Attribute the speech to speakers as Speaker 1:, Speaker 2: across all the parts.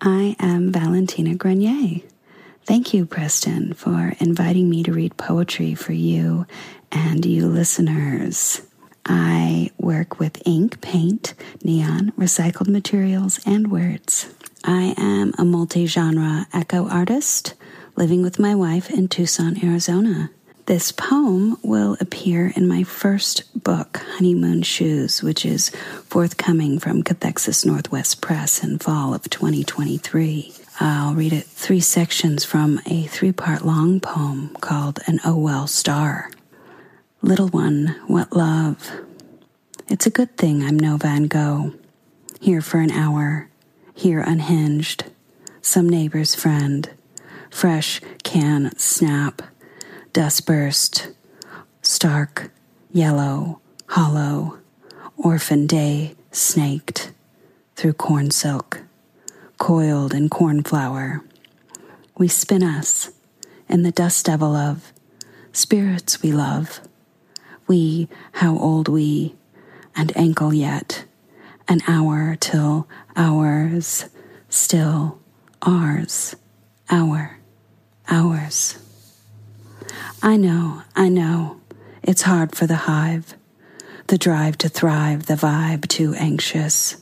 Speaker 1: I am Valyntina Grenier. Thank you, Preston, for inviting me to read poetry for you and you listeners. I work with ink, paint, neon, recycled materials, and words. I am a multi genre eco artist living with my wife in Tucson, Arizona. This poem will appear in my first book, Honeymoon Shoes, which is forthcoming from Cathexis Northwest Press in fall of 2023. I'll read it three sections from a three part long poem called An Oh Well Star. Little one, what love? It's a good thing I'm no Van Gogh. Here for an hour, here unhinged, some neighbor's friend, fresh can snap dust burst, stark, yellow, hollow, orphan day snaked through corn silk, coiled in cornflower. We spin us in the dust devil of spirits we love. We, how old we, and ankle yet, an hour till ours, still ours, our, ours. I know, I know. It's hard for the hive. The drive to thrive, the vibe too anxious.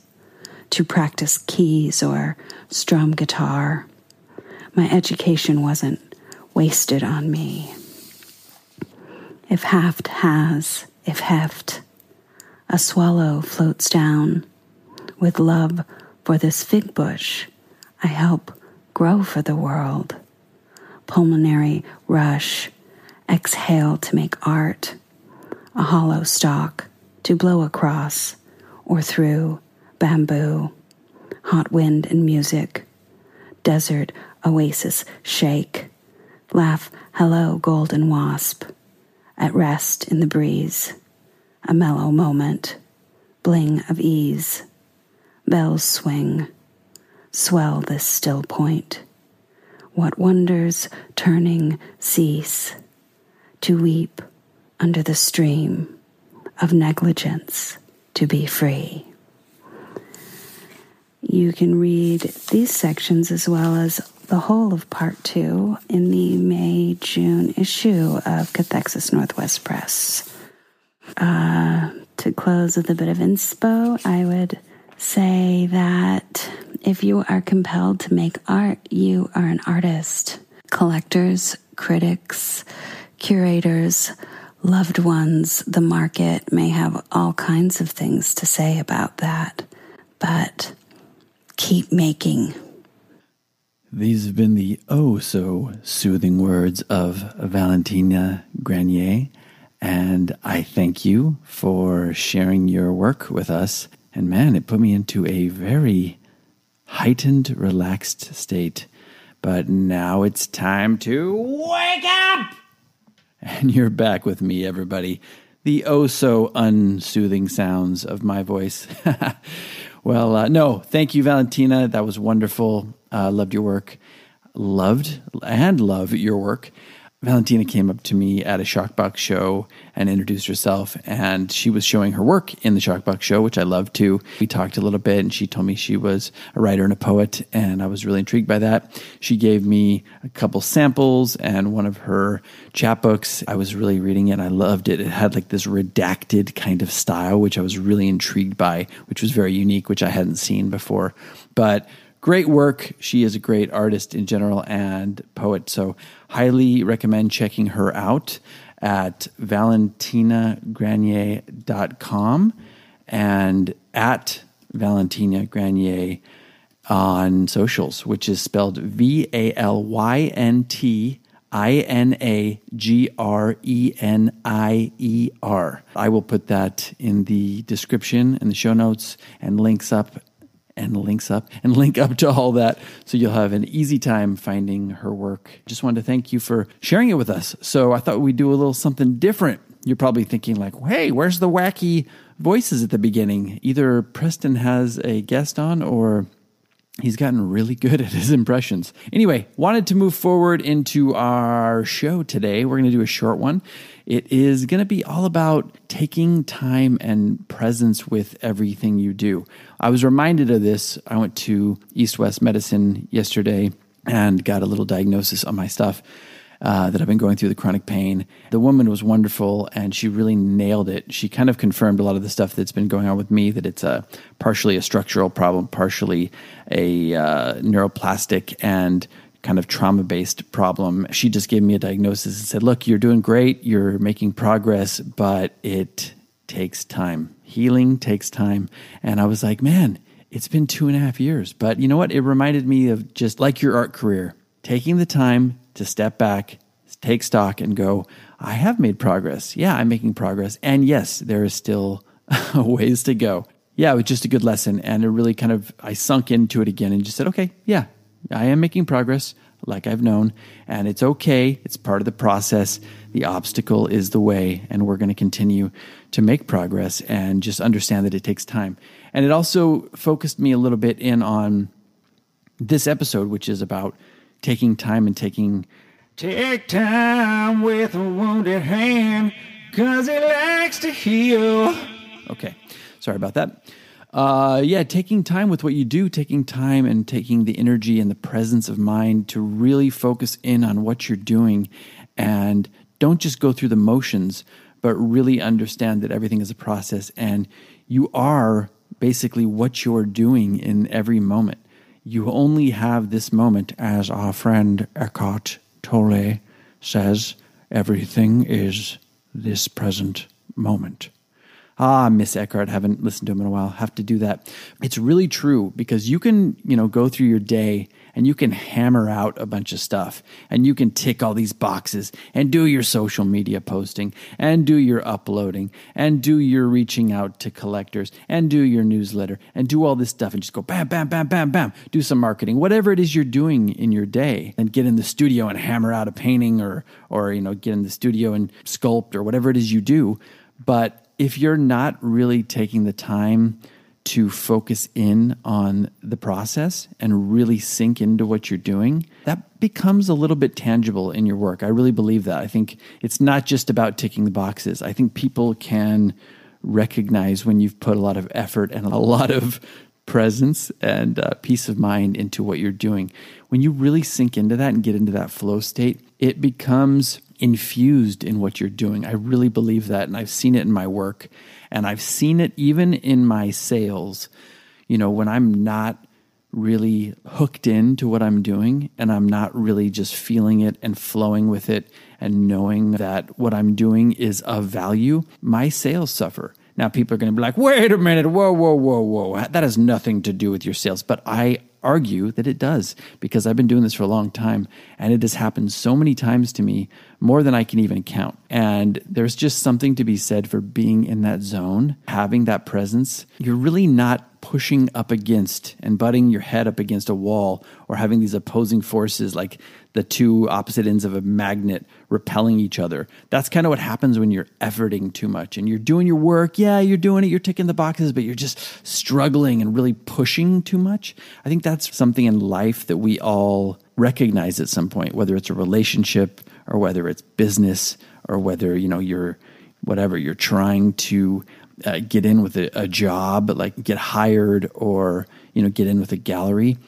Speaker 1: To practice keys or strum guitar. My education wasn't wasted on me. If haft has, if heft, a swallow floats down. With love for this fig bush, I help grow for the world. Pulmonary rush. Exhale to make art, a hollow stalk to blow across or through bamboo, hot wind and music, desert oasis shake, laugh hello golden wasp, at rest in the breeze, a mellow moment, bling of ease, bells swing, swell this still point. What wonders turning cease to weep under the stream of negligence to be free. You can read these sections as well as the whole of part two in the May June issue of Cathexis Northwest Press. Uh, to close with a bit of inspo, I would say that if you are compelled to make art, you are an artist. Collectors, critics, curators, loved ones, the market may have all kinds of things to say about that, but keep making.
Speaker 2: These have been the oh so soothing words of Valyntina Grenier, and I thank you for sharing your work with us. And man, it put me into a very heightened, relaxed state. But now it's time to wake up! And you're back with me, everybody. The oh so unsoothing sounds of my voice. well, uh, no, thank you, Valyntina. That was wonderful. Uh, loved your work. Loved and love your work. Valyntina came up to me at a Shockbox show and introduced herself, and she was showing her work in the Shockbox show, which I love too. We talked a little bit, and she told me she was a writer and a poet, and I was really intrigued by that. She gave me a couple samples and one of her chapbooks. I was really reading it, and I loved it. It had like this redacted kind of style, which I was really intrigued by, which was very unique, which I hadn't seen before. But great work. She is a great artist in general and poet. So, highly recommend checking her out at valyntinagrenier.com and at Valyntina Grenier on socials, which is spelled V A L Y N T I N A G R E N I E R. I will put that in the description in the show notes and links up and links up and link up to all that so you'll have an easy time finding her work. Just wanted to thank you for sharing it with us. So I thought we'd do a little something different. You're probably thinking like, "Hey, where's the wacky voices at the beginning?" Either Preston has a guest on or he's gotten really good at his impressions. Anyway, wanted to move forward into our show today. We're going to do a short one. It is going to be all about taking time and presence with everything you do. I was reminded of this. I went to East West Medicine yesterday and got a little diagnosis on my stuff. Uh, that I've been going through the chronic pain. The woman was wonderful and she really nailed it. She kind of confirmed a lot of the stuff that's been going on with me that it's a partially a structural problem, partially a uh, neuroplastic and kind of trauma based problem. She just gave me a diagnosis and said, Look, you're doing great, you're making progress, but it takes time. Healing takes time. And I was like, Man, it's been two and a half years. But you know what? It reminded me of just like your art career, taking the time to step back, take stock, and go, I have made progress. Yeah, I'm making progress. And yes, there is still ways to go. Yeah, it was just a good lesson. And it really kind of, I sunk into it again and just said, okay, yeah, I am making progress like I've known, and it's okay. It's part of the process. The obstacle is the way, and we're going to continue to make progress and just understand that it takes time. And it also focused me a little bit in on this episode, which is about taking time and taking. Take time with a wounded hand, cause it likes to heal. Okay, sorry about that uh, yeah, taking time with what you do, taking time and taking the energy and the presence of mind to really focus in on what you're doing and don't just go through the motions, but really understand that everything is a process and you are basically what you're doing in every moment. You only have this moment, as our friend Eckhart Tolle says, everything is this present moment. Ah, Miss Eckhart, haven't listened to him in a while. Have to do that. It's really true because you can, you know, go through your day and you can hammer out a bunch of stuff and you can tick all these boxes and do your social media posting and do your uploading and do your reaching out to collectors and do your newsletter and do all this stuff and just go bam, bam, bam, bam, bam, do some marketing, whatever it is you're doing in your day and get in the studio and hammer out a painting or, or, you know, get in the studio and sculpt or whatever it is you do. But if you're not really taking the time to focus in on the process and really sink into what you're doing, that becomes a little bit tangible in your work. I really believe that. I think it's not just about ticking the boxes. I think people can recognize when you've put a lot of effort and a lot of presence and uh, peace of mind into what you're doing. When you really sink into that and get into that flow state, it becomes infused in what you're doing. I really believe that. And I've seen it in my work and I've seen it even in my sales. You know, when I'm not really hooked into what I'm doing and I'm not really just feeling it and flowing with it and knowing that what I'm doing is of value, my sales suffer. Now, people are going to be like, wait a minute, whoa, whoa, whoa, whoa. That has nothing to do with your sales. But I argue that it does because I've been doing this for a long time and it has happened so many times to me, more than I can even count. And there's just something to be said for being in that zone, having that presence. You're really not pushing up against and butting your head up against a wall or having these opposing forces like the two opposite ends of a magnet repelling each other. That's kind of what happens when you're efforting too much and you're doing your work. Yeah, you're doing it, you're ticking the boxes, but you're just struggling and really pushing too much. I think that's something in life that we all recognize at some point, whether it's a relationship or whether it's business or whether, you know, you're whatever, you're trying to uh, get in with a, a job, like get hired or, you know, get in with a gallery,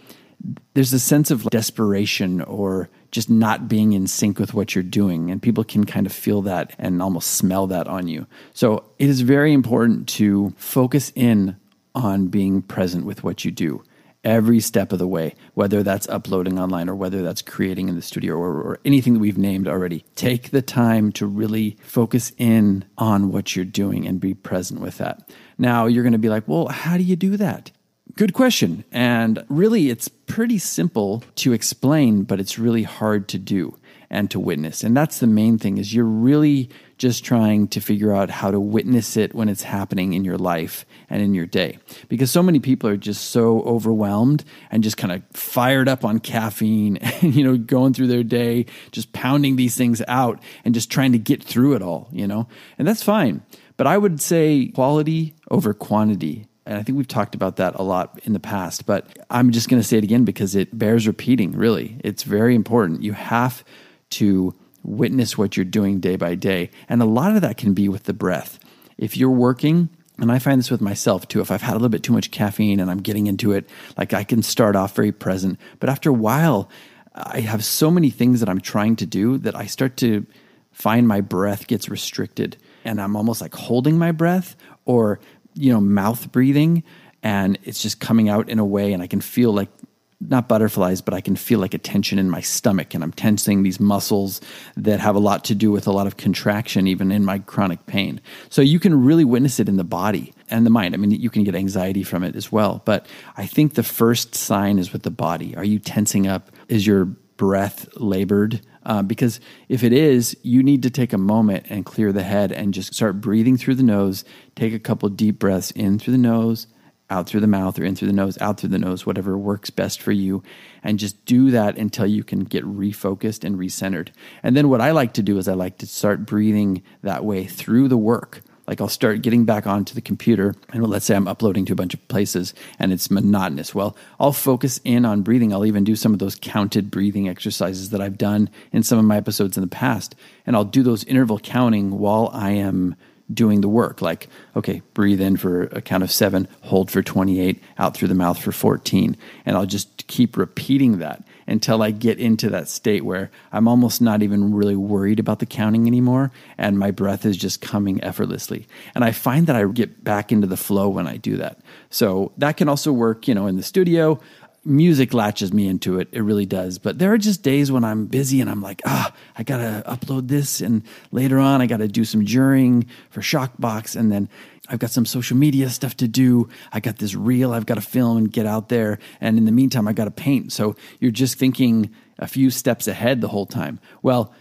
Speaker 2: there's a sense of desperation or just not being in sync with what you're doing. And people can kind of feel that and almost smell that on you. So it is very important to focus in on being present with what you do every step of the way, whether that's uploading online or whether that's creating in the studio or, or, anything that we've named already. Take the time to really focus in on what you're doing and be present with that. Now, you're going to be like, well, how do you do that? Good question. And really, it's pretty simple to explain, but it's really hard to do and to witness. And that's the main thing is you're really just trying to figure out how to witness it when it's happening in your life and in your day. Because so many people are just so overwhelmed and just kind of fired up on caffeine and, you know, going through their day, just pounding these things out and just trying to get through it all, you know? And that's fine. But I would say quality over quantity and I think we've talked about that a lot in the past, but I'm just going to say it again because it bears repeating, really. It's very important. You have to witness what you're doing day by day. And a lot of that can be with the breath. If you're working, and I find this with myself too, if I've had a little bit too much caffeine and I'm getting into it, like I can start off very present, but after a while, I have so many things that I'm trying to do that I start to find my breath gets restricted and I'm almost like holding my breath or, you know, mouth breathing and it's just coming out in a way and I can feel like not butterflies, but I can feel like a tension in my stomach, and I'm tensing these muscles that have a lot to do with a lot of contraction, even in my chronic pain. So you can really witness it in the body and the mind. I mean, you can get anxiety from it as well. But I think the first sign is with the body. Are you tensing up? Is your breath labored? Uh, because if it is, you need to take a moment and clear the head and just start breathing through the nose. Take a couple deep breaths in through the nose out through the mouth or in through the nose, out through the nose, whatever works best for you. And just do that until you can get refocused and recentered. And then what I like to do is I like to start breathing that way through the work. Like I'll start getting back onto the computer, and let's say I'm uploading to a bunch of places and it's monotonous. Well, I'll focus in on breathing. I'll even do some of those counted breathing exercises that I've done in some of my episodes in the past. And I'll do those interval counting while I am doing the work. Like, okay, breathe in for a count of seven, hold for 28, out through the mouth for 14. And I'll just keep repeating that until I get into that state where I'm almost not even really worried about the counting anymore. And my breath is just coming effortlessly. And I find that I get back into the flow when I do that. So that can also work, you know, in the studio music latches me into it. It really does. But there are just days when I'm busy and I'm like, ah, I gotta upload this, and later on I gotta do some juring for Shockbox, and then I've got some social media stuff to do. I got this reel I've got to film and get out there, and in the meantime I got to paint. So you're just thinking a few steps ahead the whole time. Well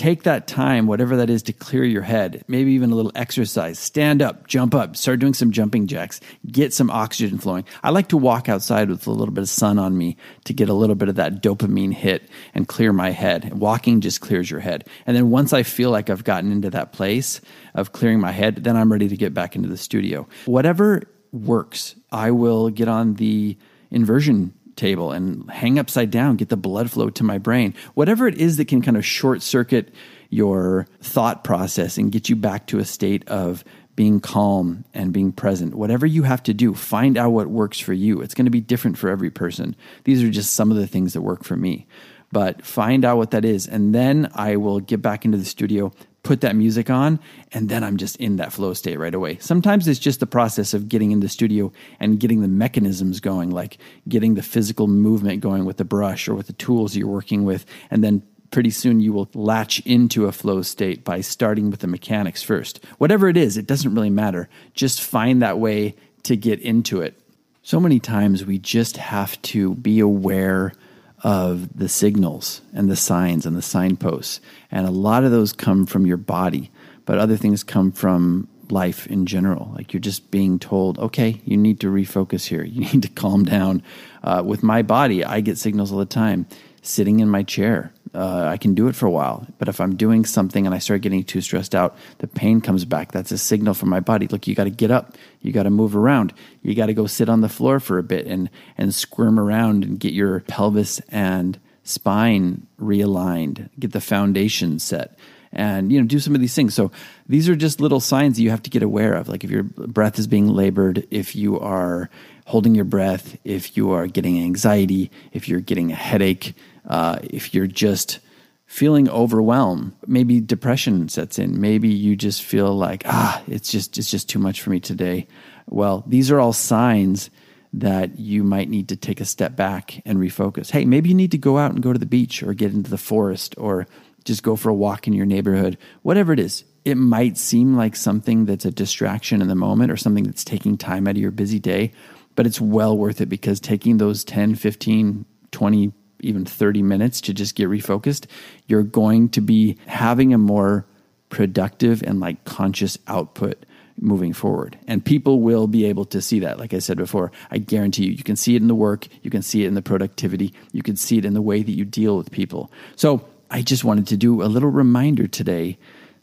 Speaker 2: take that time, whatever that is, to clear your head, maybe even a little exercise. Stand up, jump up, start doing some jumping jacks, get some oxygen flowing. I like to walk outside with a little bit of sun on me to get a little bit of that dopamine hit and clear my head. Walking just clears your head. And then once I feel like I've gotten into that place of clearing my head, then I'm ready to get back into the studio. Whatever works, I will get on the inversion table and hang upside down, get the blood flow to my brain. Whatever it is that can kind of short circuit your thought process and get you back to a state of being calm and being present. Whatever you have to do, find out what works for you. It's going to be different for every person. These are just some of the things that work for me. But find out what that is. And then I will get back into the studio, put that music on, and then I'm just in that flow state right away. Sometimes it's just the process of getting in the studio and getting the mechanisms going, like getting the physical movement going with the brush or with the tools you're working with, and then pretty soon you will latch into a flow state by starting with the mechanics first. Whatever it is, it doesn't really matter. Just find that way to get into it. So many times we just have to be aware of the signals and the signs and the signposts. And a lot of those come from your body, but other things come from life in general. Like you're just being told, okay, you need to refocus here. You need to calm down. Uh, with my body, I get signals all the time. Sitting in my chair, uh, I can do it for a while. But if I'm doing something and I start getting too stressed out, the pain comes back. That's a signal from my body. Look, you got to get up. You got to move around. You got to go sit on the floor for a bit and and squirm around and get your pelvis and spine realigned. Get the foundation set and you know do some of these things so these are just little signs that you have to get aware of like if your breath is being labored if you are holding your breath if you are getting anxiety if you're getting a headache uh, if you're just feeling overwhelmed maybe depression sets in. Maybe you just feel like ah it's just it's just too much for me today. Well these are all signs that you might need to take a step back and refocus. Hey maybe you need to go out and go to the beach or get into the forest or just go for a walk in your neighborhood, whatever it is. It might seem like something that's a distraction in the moment or something that's taking time out of your busy day, but it's well worth it because taking those 10, 15, 20, even 30 minutes to just get refocused, you're going to be having a more productive and like conscious output moving forward. And people will be able to see that. Like I said before, I guarantee you, you can see it in the work, you can see it in the productivity, you can see it in the way that you deal with people. So I just wanted to do a little reminder today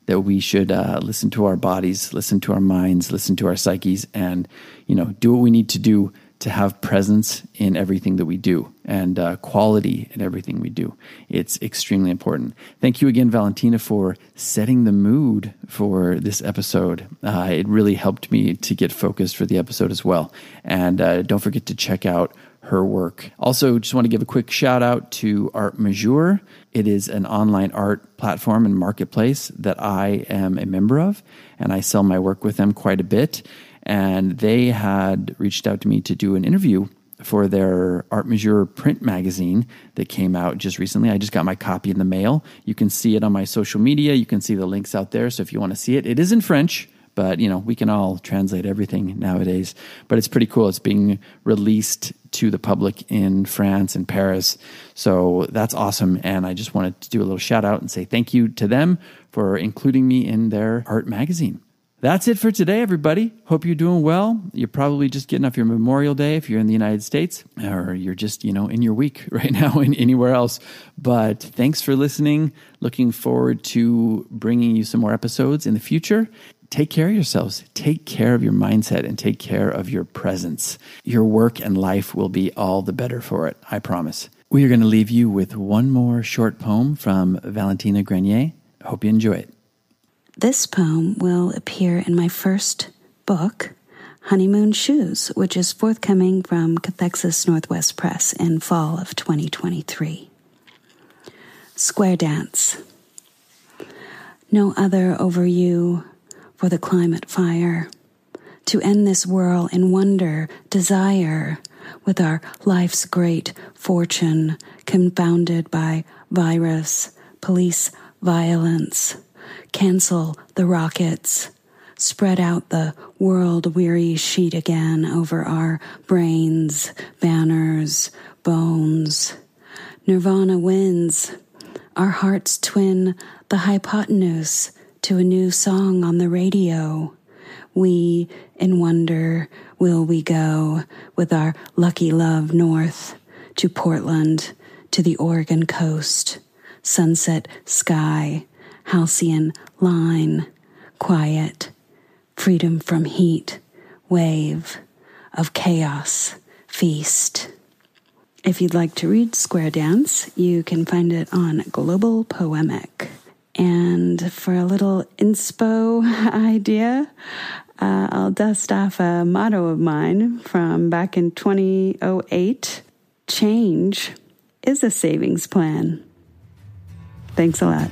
Speaker 2: that we should uh, listen to our bodies, listen to our minds, listen to our psyches, and you know, do what we need to do to have presence in everything that we do and uh, quality in everything we do. It's extremely important. Thank you again, Valyntina, for setting the mood for this episode. Uh, it really helped me to get focused for the episode as well. And uh, don't forget to check out her work. Also, just want to give a quick shout out to Artmajeur. It is an online art platform and marketplace that I am a member of, and I sell my work with them quite a bit. And they had reached out to me to do an interview for their Artmajeur print magazine that came out just recently. I just got my copy in the mail. You can see it on my social media. You can see the links out there. So if you want to see it, it is in French but you know we can all translate everything nowadays but it's pretty cool it's being released to the public in france and paris so that's awesome and i just wanted to do a little shout out and say thank you to them for including me in their art magazine that's it for today, everybody. Hope you're doing well. You're probably just getting off your Memorial Day if you're in the United States, or you're just, you know, in your week right now in anywhere else. But thanks for listening. Looking forward to bringing you some more episodes in the future take care of yourselves. Take care of your mindset and take care of your presence. Your work and life will be all the better for it, I promise. We are going to leave you with one more short poem from Valyntina Grenier. Hope you enjoy it.
Speaker 1: This poem will appear in my first book, Honeymoon Shoes, which is forthcoming from Cathexis Northwest Press in fall of 2023. Square Dance. No other over you for the climate fire, to end this whirl in wonder, desire, with our life's great fortune confounded by virus, police violence. Cancel the rockets. Spread out the world weary sheet again over our brains, banners, bones. Nirvana wins. Our hearts twin the hypotenuse to a new song on the radio. We, in wonder, will we go with our lucky love north to Portland, to the Oregon coast, sunset sky, halcyon line, quiet, freedom from heat, wave of chaos, feast. If you'd like to read Square Dance, you can find it on Global Poemic. And for a little inspo idea, uh, I'll dust off a motto of mine from back in 2008 Change is a savings plan. Thanks a lot.